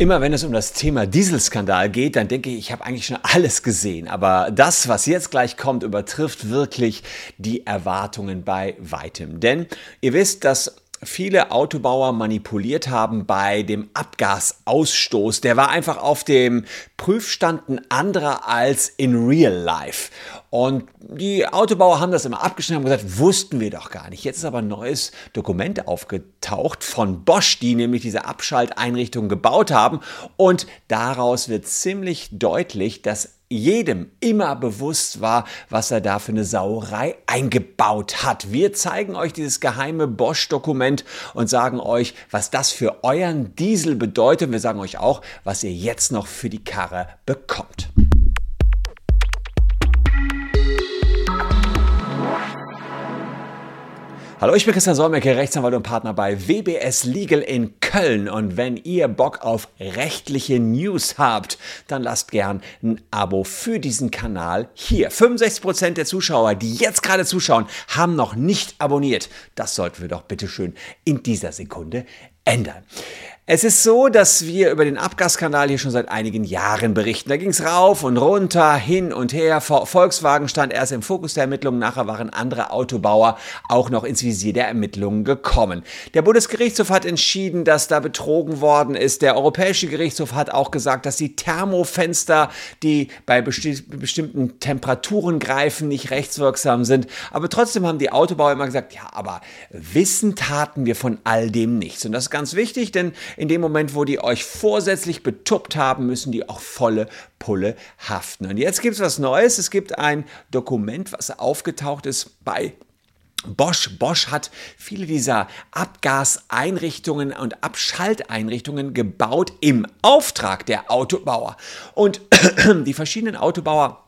Immer wenn es um das Thema Dieselskandal geht, dann denke ich, ich habe eigentlich schon alles gesehen. Aber das, was jetzt gleich kommt, übertrifft wirklich die Erwartungen bei weitem. Denn ihr wisst, dass viele Autobauer manipuliert haben bei dem Abgasausstoß. Der war einfach auf dem Prüfstand ein anderer als in real life. Und die Autobauer haben das immer abgeschnitten und gesagt, wussten wir doch gar nicht. Jetzt ist aber ein neues Dokument aufgetaucht von Bosch, die nämlich diese Abschalteinrichtung gebaut haben. Und daraus wird ziemlich deutlich, dass jedem immer bewusst war, was er da für eine Sauerei eingebaut hat. Wir zeigen euch dieses geheime Bosch-Dokument und sagen euch, was das für euren Diesel bedeutet. Wir sagen euch auch, was ihr jetzt noch für die Karre bekommt. Hallo, ich bin Christian Solmecke, Rechtsanwalt und Partner bei WBS Legal in Köln. Und wenn ihr Bock auf rechtliche News habt, dann lasst gern ein Abo für diesen Kanal hier. 65% der Zuschauer, die jetzt gerade zuschauen, haben noch nicht abonniert. Das sollten wir doch bitteschön in dieser Sekunde ändern. Es ist so, dass wir über den Abgasskandal hier schon seit einigen Jahren berichten. Da ging es rauf und runter, hin und her. Volkswagen stand erst im Fokus der Ermittlungen, nachher waren andere Autobauer auch noch ins Visier der Ermittlungen gekommen. Der Bundesgerichtshof hat entschieden, dass da betrogen worden ist. Der Europäische Gerichtshof hat auch gesagt, dass die Thermofenster, die bei besti bestimmten Temperaturen greifen, nicht rechtswirksam sind. Aber trotzdem haben die Autobauer immer gesagt, ja, aber wissen taten wir von all dem nichts. Und das ist ganz wichtig, denn in dem Moment, wo die euch vorsätzlich betuppt haben, müssen die auch volle Pulle haften. Und jetzt gibt es was Neues. Es gibt ein Dokument, was aufgetaucht ist bei Bosch. Bosch hat viele dieser Abgaseinrichtungen und Abschalteinrichtungen gebaut im Auftrag der Autobauer. Und die verschiedenen Autobauer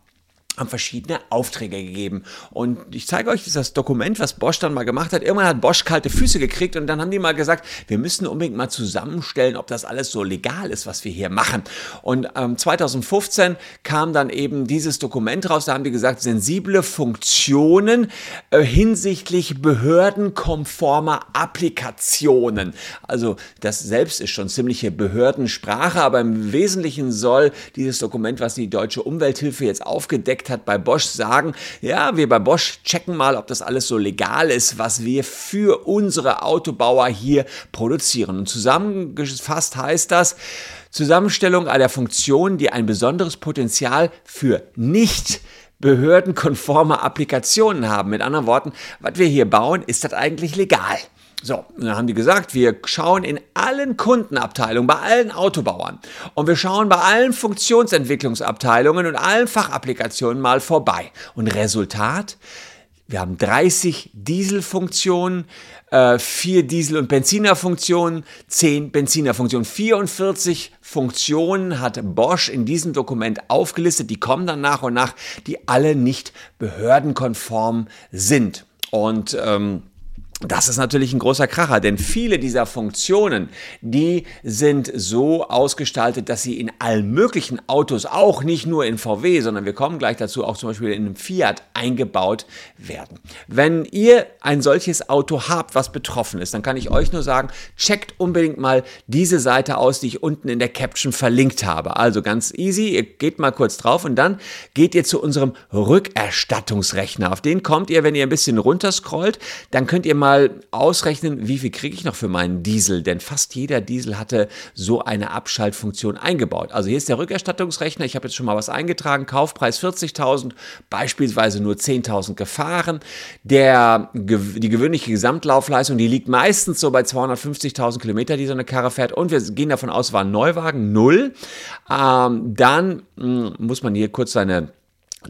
haben verschiedene Aufträge gegeben. Und ich zeige euch das Dokument, was Bosch dann mal gemacht hat. Irgendwann hat Bosch kalte Füße gekriegt und dann haben die mal gesagt, wir müssen unbedingt mal zusammenstellen, ob das alles so legal ist, was wir hier machen. Und ähm, 2015 kam dann eben dieses Dokument raus, da haben die gesagt, sensible Funktionen äh, hinsichtlich behördenkonformer Applikationen. Also das selbst ist schon ziemliche Behördensprache, aber im Wesentlichen soll dieses Dokument, was die Deutsche Umwelthilfe jetzt aufgedeckt Projekt hat bei Bosch sagen, ja, wir bei Bosch checken mal, ob das alles so legal ist, was wir für unsere Autobauer hier produzieren. Und zusammengefasst heißt das, Zusammenstellung aller Funktionen, die ein besonderes Potenzial für nicht behördenkonforme Applikationen haben. Mit anderen Worten, was wir hier bauen, ist das eigentlich legal? So, und dann haben die gesagt, wir schauen in allen Kundenabteilungen, bei allen Autobauern und wir schauen bei allen Funktionsentwicklungsabteilungen und allen Fachapplikationen mal vorbei. Und Resultat? Wir haben 30 Dieselfunktionen, äh, 4 Diesel- und Benzinerfunktionen, 10 Benzinerfunktionen. 44 Funktionen hat Bosch in diesem Dokument aufgelistet. Die kommen dann nach und nach, die alle nicht behördenkonform sind. Und ähm, das ist natürlich ein großer Kracher, denn viele dieser Funktionen, die sind so ausgestaltet, dass sie in allen möglichen Autos, auch nicht nur in VW, sondern wir kommen gleich dazu, auch zum Beispiel in einem Fiat eingebaut werden. Wenn ihr ein solches Auto habt, was betroffen ist, dann kann ich euch nur sagen, checkt unbedingt mal diese Seite aus, die ich unten in der Caption verlinkt habe. Also ganz easy, ihr geht mal kurz drauf und dann geht ihr zu unserem Rückerstattungsrechner. Auf den kommt ihr, wenn ihr ein bisschen runterscrollt, dann könnt ihr mal mal ausrechnen, wie viel kriege ich noch für meinen Diesel, denn fast jeder Diesel hatte so eine Abschaltfunktion eingebaut. Also hier ist der Rückerstattungsrechner, ich habe jetzt schon mal was eingetragen, Kaufpreis 40.000, beispielsweise nur 10.000 gefahren. Der, die gewöhnliche Gesamtlaufleistung, die liegt meistens so bei 250.000 Kilometer, die so eine Karre fährt und wir gehen davon aus, war ein Neuwagen, null. Ähm, dann mh, hm, muss man hier kurz seine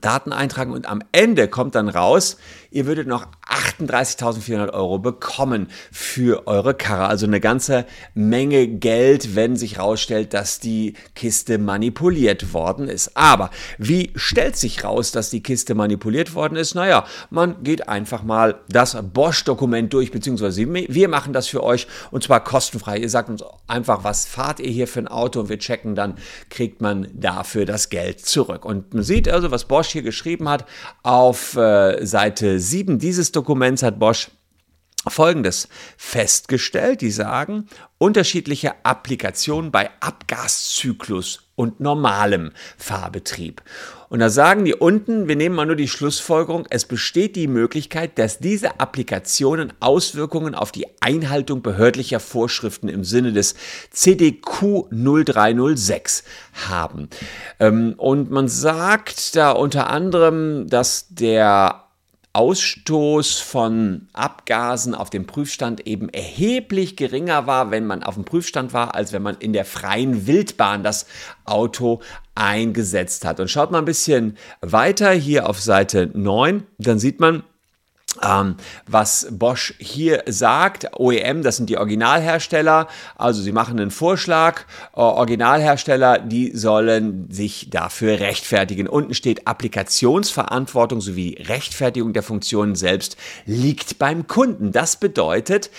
Daten eintragen und am Ende kommt dann raus, ihr würdet noch 38.400 Euro bekommen für eure Karre. Also eine ganze Menge Geld, wenn sich rausstellt, dass die Kiste manipuliert worden ist. Aber wie stellt sich raus, dass die Kiste manipuliert worden ist? Naja, man geht einfach mal das Bosch-Dokument durch, beziehungsweise wir machen das für euch und zwar kostenfrei. Ihr sagt uns einfach, was fahrt ihr hier für ein Auto und wir checken, dann kriegt man dafür das Geld zurück. Und man sieht also, was Bosch hier geschrieben hat auf äh, Seite 7 dieses Dokuments hat Bosch Folgendes festgestellt. Die sagen, unterschiedliche Applikationen bei Abgaszyklus und normalem Fahrbetrieb. Und da sagen die unten, wir nehmen mal nur die Schlussfolgerung, es besteht die Möglichkeit, dass diese Applikationen Auswirkungen auf die Einhaltung behördlicher Vorschriften im Sinne des CDQ 0306 haben. Ähm, und man sagt da unter anderem, dass der Ausstoß von Abgasen auf dem Prüfstand eben erheblich geringer war, wenn man auf dem Prüfstand war, als wenn man in der freien Wildbahn das Auto eingesetzt hat. Und schaut mal ein bisschen weiter hier auf Seite 9, dann sieht man, ähm, was Bosch hier sagt, OEM, das sind die Originalhersteller, also sie machen einen Vorschlag, äh, Originalhersteller, die sollen sich dafür rechtfertigen. Unten steht Applikationsverantwortung sowie Rechtfertigung der Funktionen selbst liegt beim Kunden. Das bedeutet,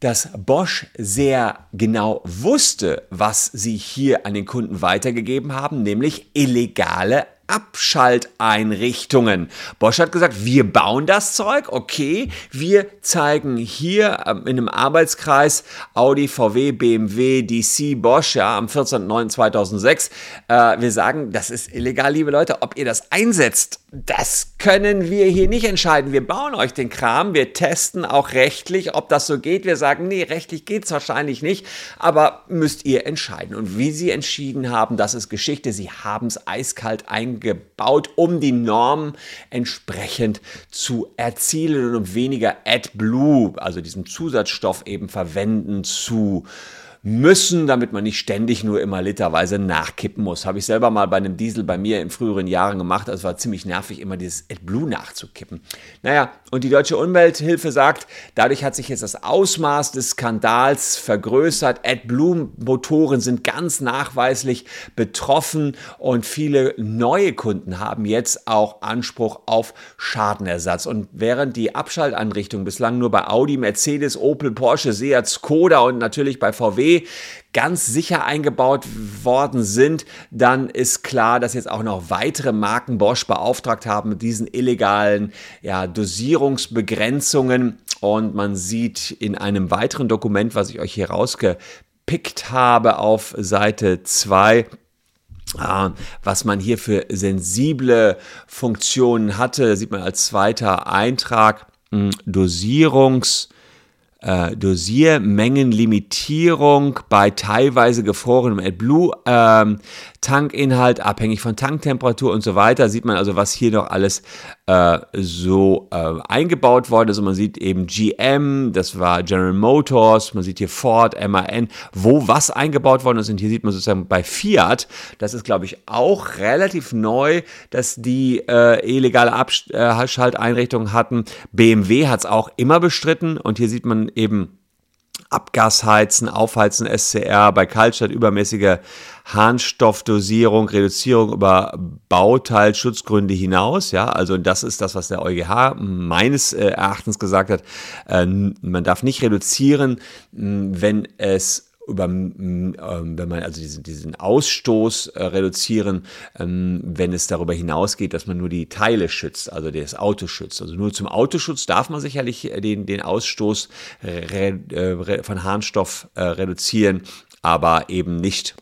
dass Bosch sehr genau wusste, was sie hier an den Kunden weitergegeben haben, nämlich illegale Abschalteinrichtungen. Bosch hat gesagt, wir bauen das Zeug, okay, wir zeigen hier ähm, in einem Arbeitskreis Audi, VW, BMW, DC, Bosch, ja, am 14.09.2006. Äh, wir sagen, das ist illegal, liebe Leute, ob ihr das einsetzt das können wir hier nicht entscheiden. Wir bauen euch den Kram, wir testen auch rechtlich, ob das so geht. Wir sagen, nee, rechtlich geht es wahrscheinlich nicht, aber müsst ihr entscheiden. Und wie sie entschieden haben, das ist Geschichte. Sie haben es eiskalt eingebaut, um die Normen entsprechend zu erzielen und um weniger AdBlue, also diesen Zusatzstoff eben verwenden zu müssen, damit man nicht ständig nur immer literweise nachkippen muss. Habe ich selber mal bei einem Diesel bei mir in früheren Jahren gemacht. Es war ziemlich nervig, immer dieses AdBlue nachzukippen. Naja, und die Deutsche Umwelthilfe sagt, dadurch hat sich jetzt das Ausmaß des Skandals vergrößert. AdBlue-Motoren sind ganz nachweislich betroffen und viele neue Kunden haben jetzt auch Anspruch auf Schadenersatz. Und während die Abschaltanrichtungen bislang nur bei Audi, Mercedes, Opel, Porsche, Seat, Skoda und natürlich bei VW ganz sicher eingebaut worden sind, dann ist klar, dass jetzt auch noch weitere Marken Bosch beauftragt haben mit diesen illegalen ja, Dosierungsbegrenzungen. Und man sieht in einem weiteren Dokument, was ich euch hier rausgepickt habe auf Seite 2, ah, was man hier für sensible Funktionen hatte, sieht man als zweiter Eintrag hm, Dosierungs- äh, Dosiermengenlimitierung bei teilweise gefrorenem AdBlue ähm, abhängig von Tanktemperatur und so weiter. Sieht man also, was hier noch alles äh, so äh, eingebaut worden ist. Und man sieht eben GM, das war General Motors, man sieht hier Ford, MAN, wo was eingebaut worden ist. Und hier sieht man sozusagen bei Fiat, das ist, glaube ich, auch relativ neu, dass die äh, illegale Abschalteinrichtungen hatten. BMW hat es auch immer bestritten. Und hier sieht man eben Abgasheizen, Aufheizen SCR, bei Kaltstadt übermäßige Harnstoffdosierung, Reduzierung über Bauteilschutzgründe hinaus. Ja, also das ist das, was der EuGH meines äh, Erachtens gesagt hat. Äh, man darf nicht reduzieren, wenn es über, ähm, wenn man also diesen, diesen Ausstoß äh, reduzieren, ähm, wenn es darüber hinausgeht, dass man nur die Teile schützt, also das Auto schützt. Also nur zum Autoschutz darf man sicherlich äh, den, den Ausstoß äh, von Harnstoff reduzieren, aber eben nicht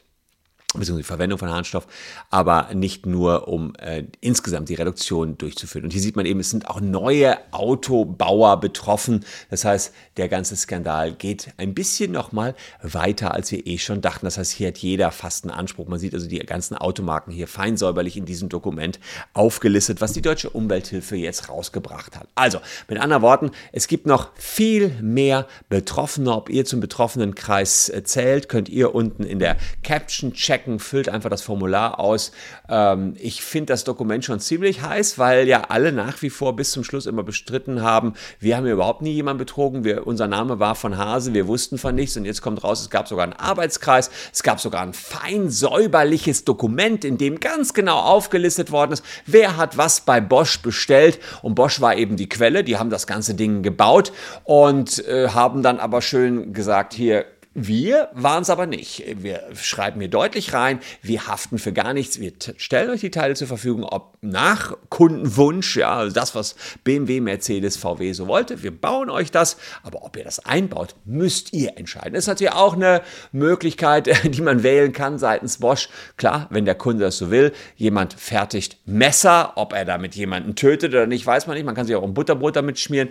beziehungsweise die Verwendung von Harnstoff, aber nicht nur, um äh, insgesamt die Reduktion durchzuführen. Und hier sieht man eben, es sind auch neue Autobauer betroffen. Das heißt, der ganze Skandal geht ein bisschen nochmal weiter, als wir eh schon dachten. Das heißt, hier hat jeder fast einen Anspruch. Man sieht also die ganzen Automarken hier fein säuberlich in diesem Dokument aufgelistet, was die Deutsche Umwelthilfe jetzt rausgebracht hat. Also, mit anderen Worten, es gibt noch viel mehr Betroffene. Ob ihr zum betroffenen Kreis äh, zählt, könnt ihr unten in der Caption checken checken, füllt einfach das Formular aus. Ähm, ich finde das Dokument schon ziemlich heiß, weil ja alle nach wie vor bis zum Schluss immer bestritten haben, wir haben ja überhaupt nie jemanden betrogen, wir, unser Name war von Hase, wir wussten von nichts und jetzt kommt raus, es gab sogar einen Arbeitskreis, es gab sogar ein fein säuberliches Dokument, in dem ganz genau aufgelistet worden ist, wer hat was bei Bosch bestellt und Bosch war eben die Quelle, die haben das ganze Ding gebaut und äh, haben dann aber schön gesagt, hier Wir waren es aber nicht. Wir schreiben hier deutlich rein, wir haften für gar nichts. Wir stellen euch die Teile zur Verfügung, ob nach Kundenwunsch, ja, also das, was BMW, Mercedes, VW so wollte. Wir bauen euch das, aber ob ihr das einbaut, müsst ihr entscheiden. Das ist natürlich auch eine Möglichkeit, die man wählen kann seitens Bosch. Klar, wenn der Kunde das so will, jemand fertigt Messer, ob er damit jemanden tötet oder nicht, weiß man nicht. Man kann sich auch ein Butterbrot damit schmieren.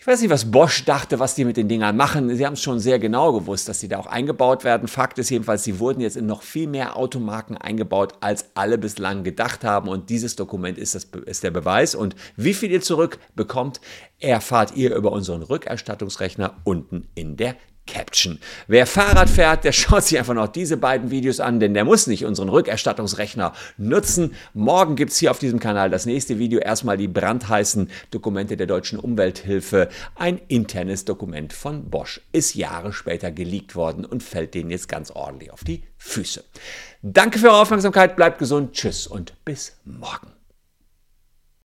Ich weiß nicht, was Bosch dachte, was die mit den Dingern machen. Sie haben es schon sehr genau gewusst, dass sie da auch eingebaut werden. Fakt ist jedenfalls, sie wurden jetzt in noch viel mehr Automarken eingebaut, als alle bislang gedacht haben. Und dieses Dokument ist, das, ist der Beweis. Und wie viel ihr zurückbekommt, erfahrt ihr über unseren Rückerstattungsrechner unten in der Caption. Wer Fahrrad fährt, der schaut sich einfach noch diese beiden Videos an, denn der muss nicht unseren Rückerstattungsrechner nutzen. Morgen gibt es hier auf diesem Kanal das nächste Video. Erstmal die brandheißen Dokumente der deutschen Umwelthilfe. Ein internes Dokument von Bosch ist Jahre später geleakt worden und fällt denen jetzt ganz ordentlich auf die Füße. Danke für eure Aufmerksamkeit, bleibt gesund, tschüss und bis morgen.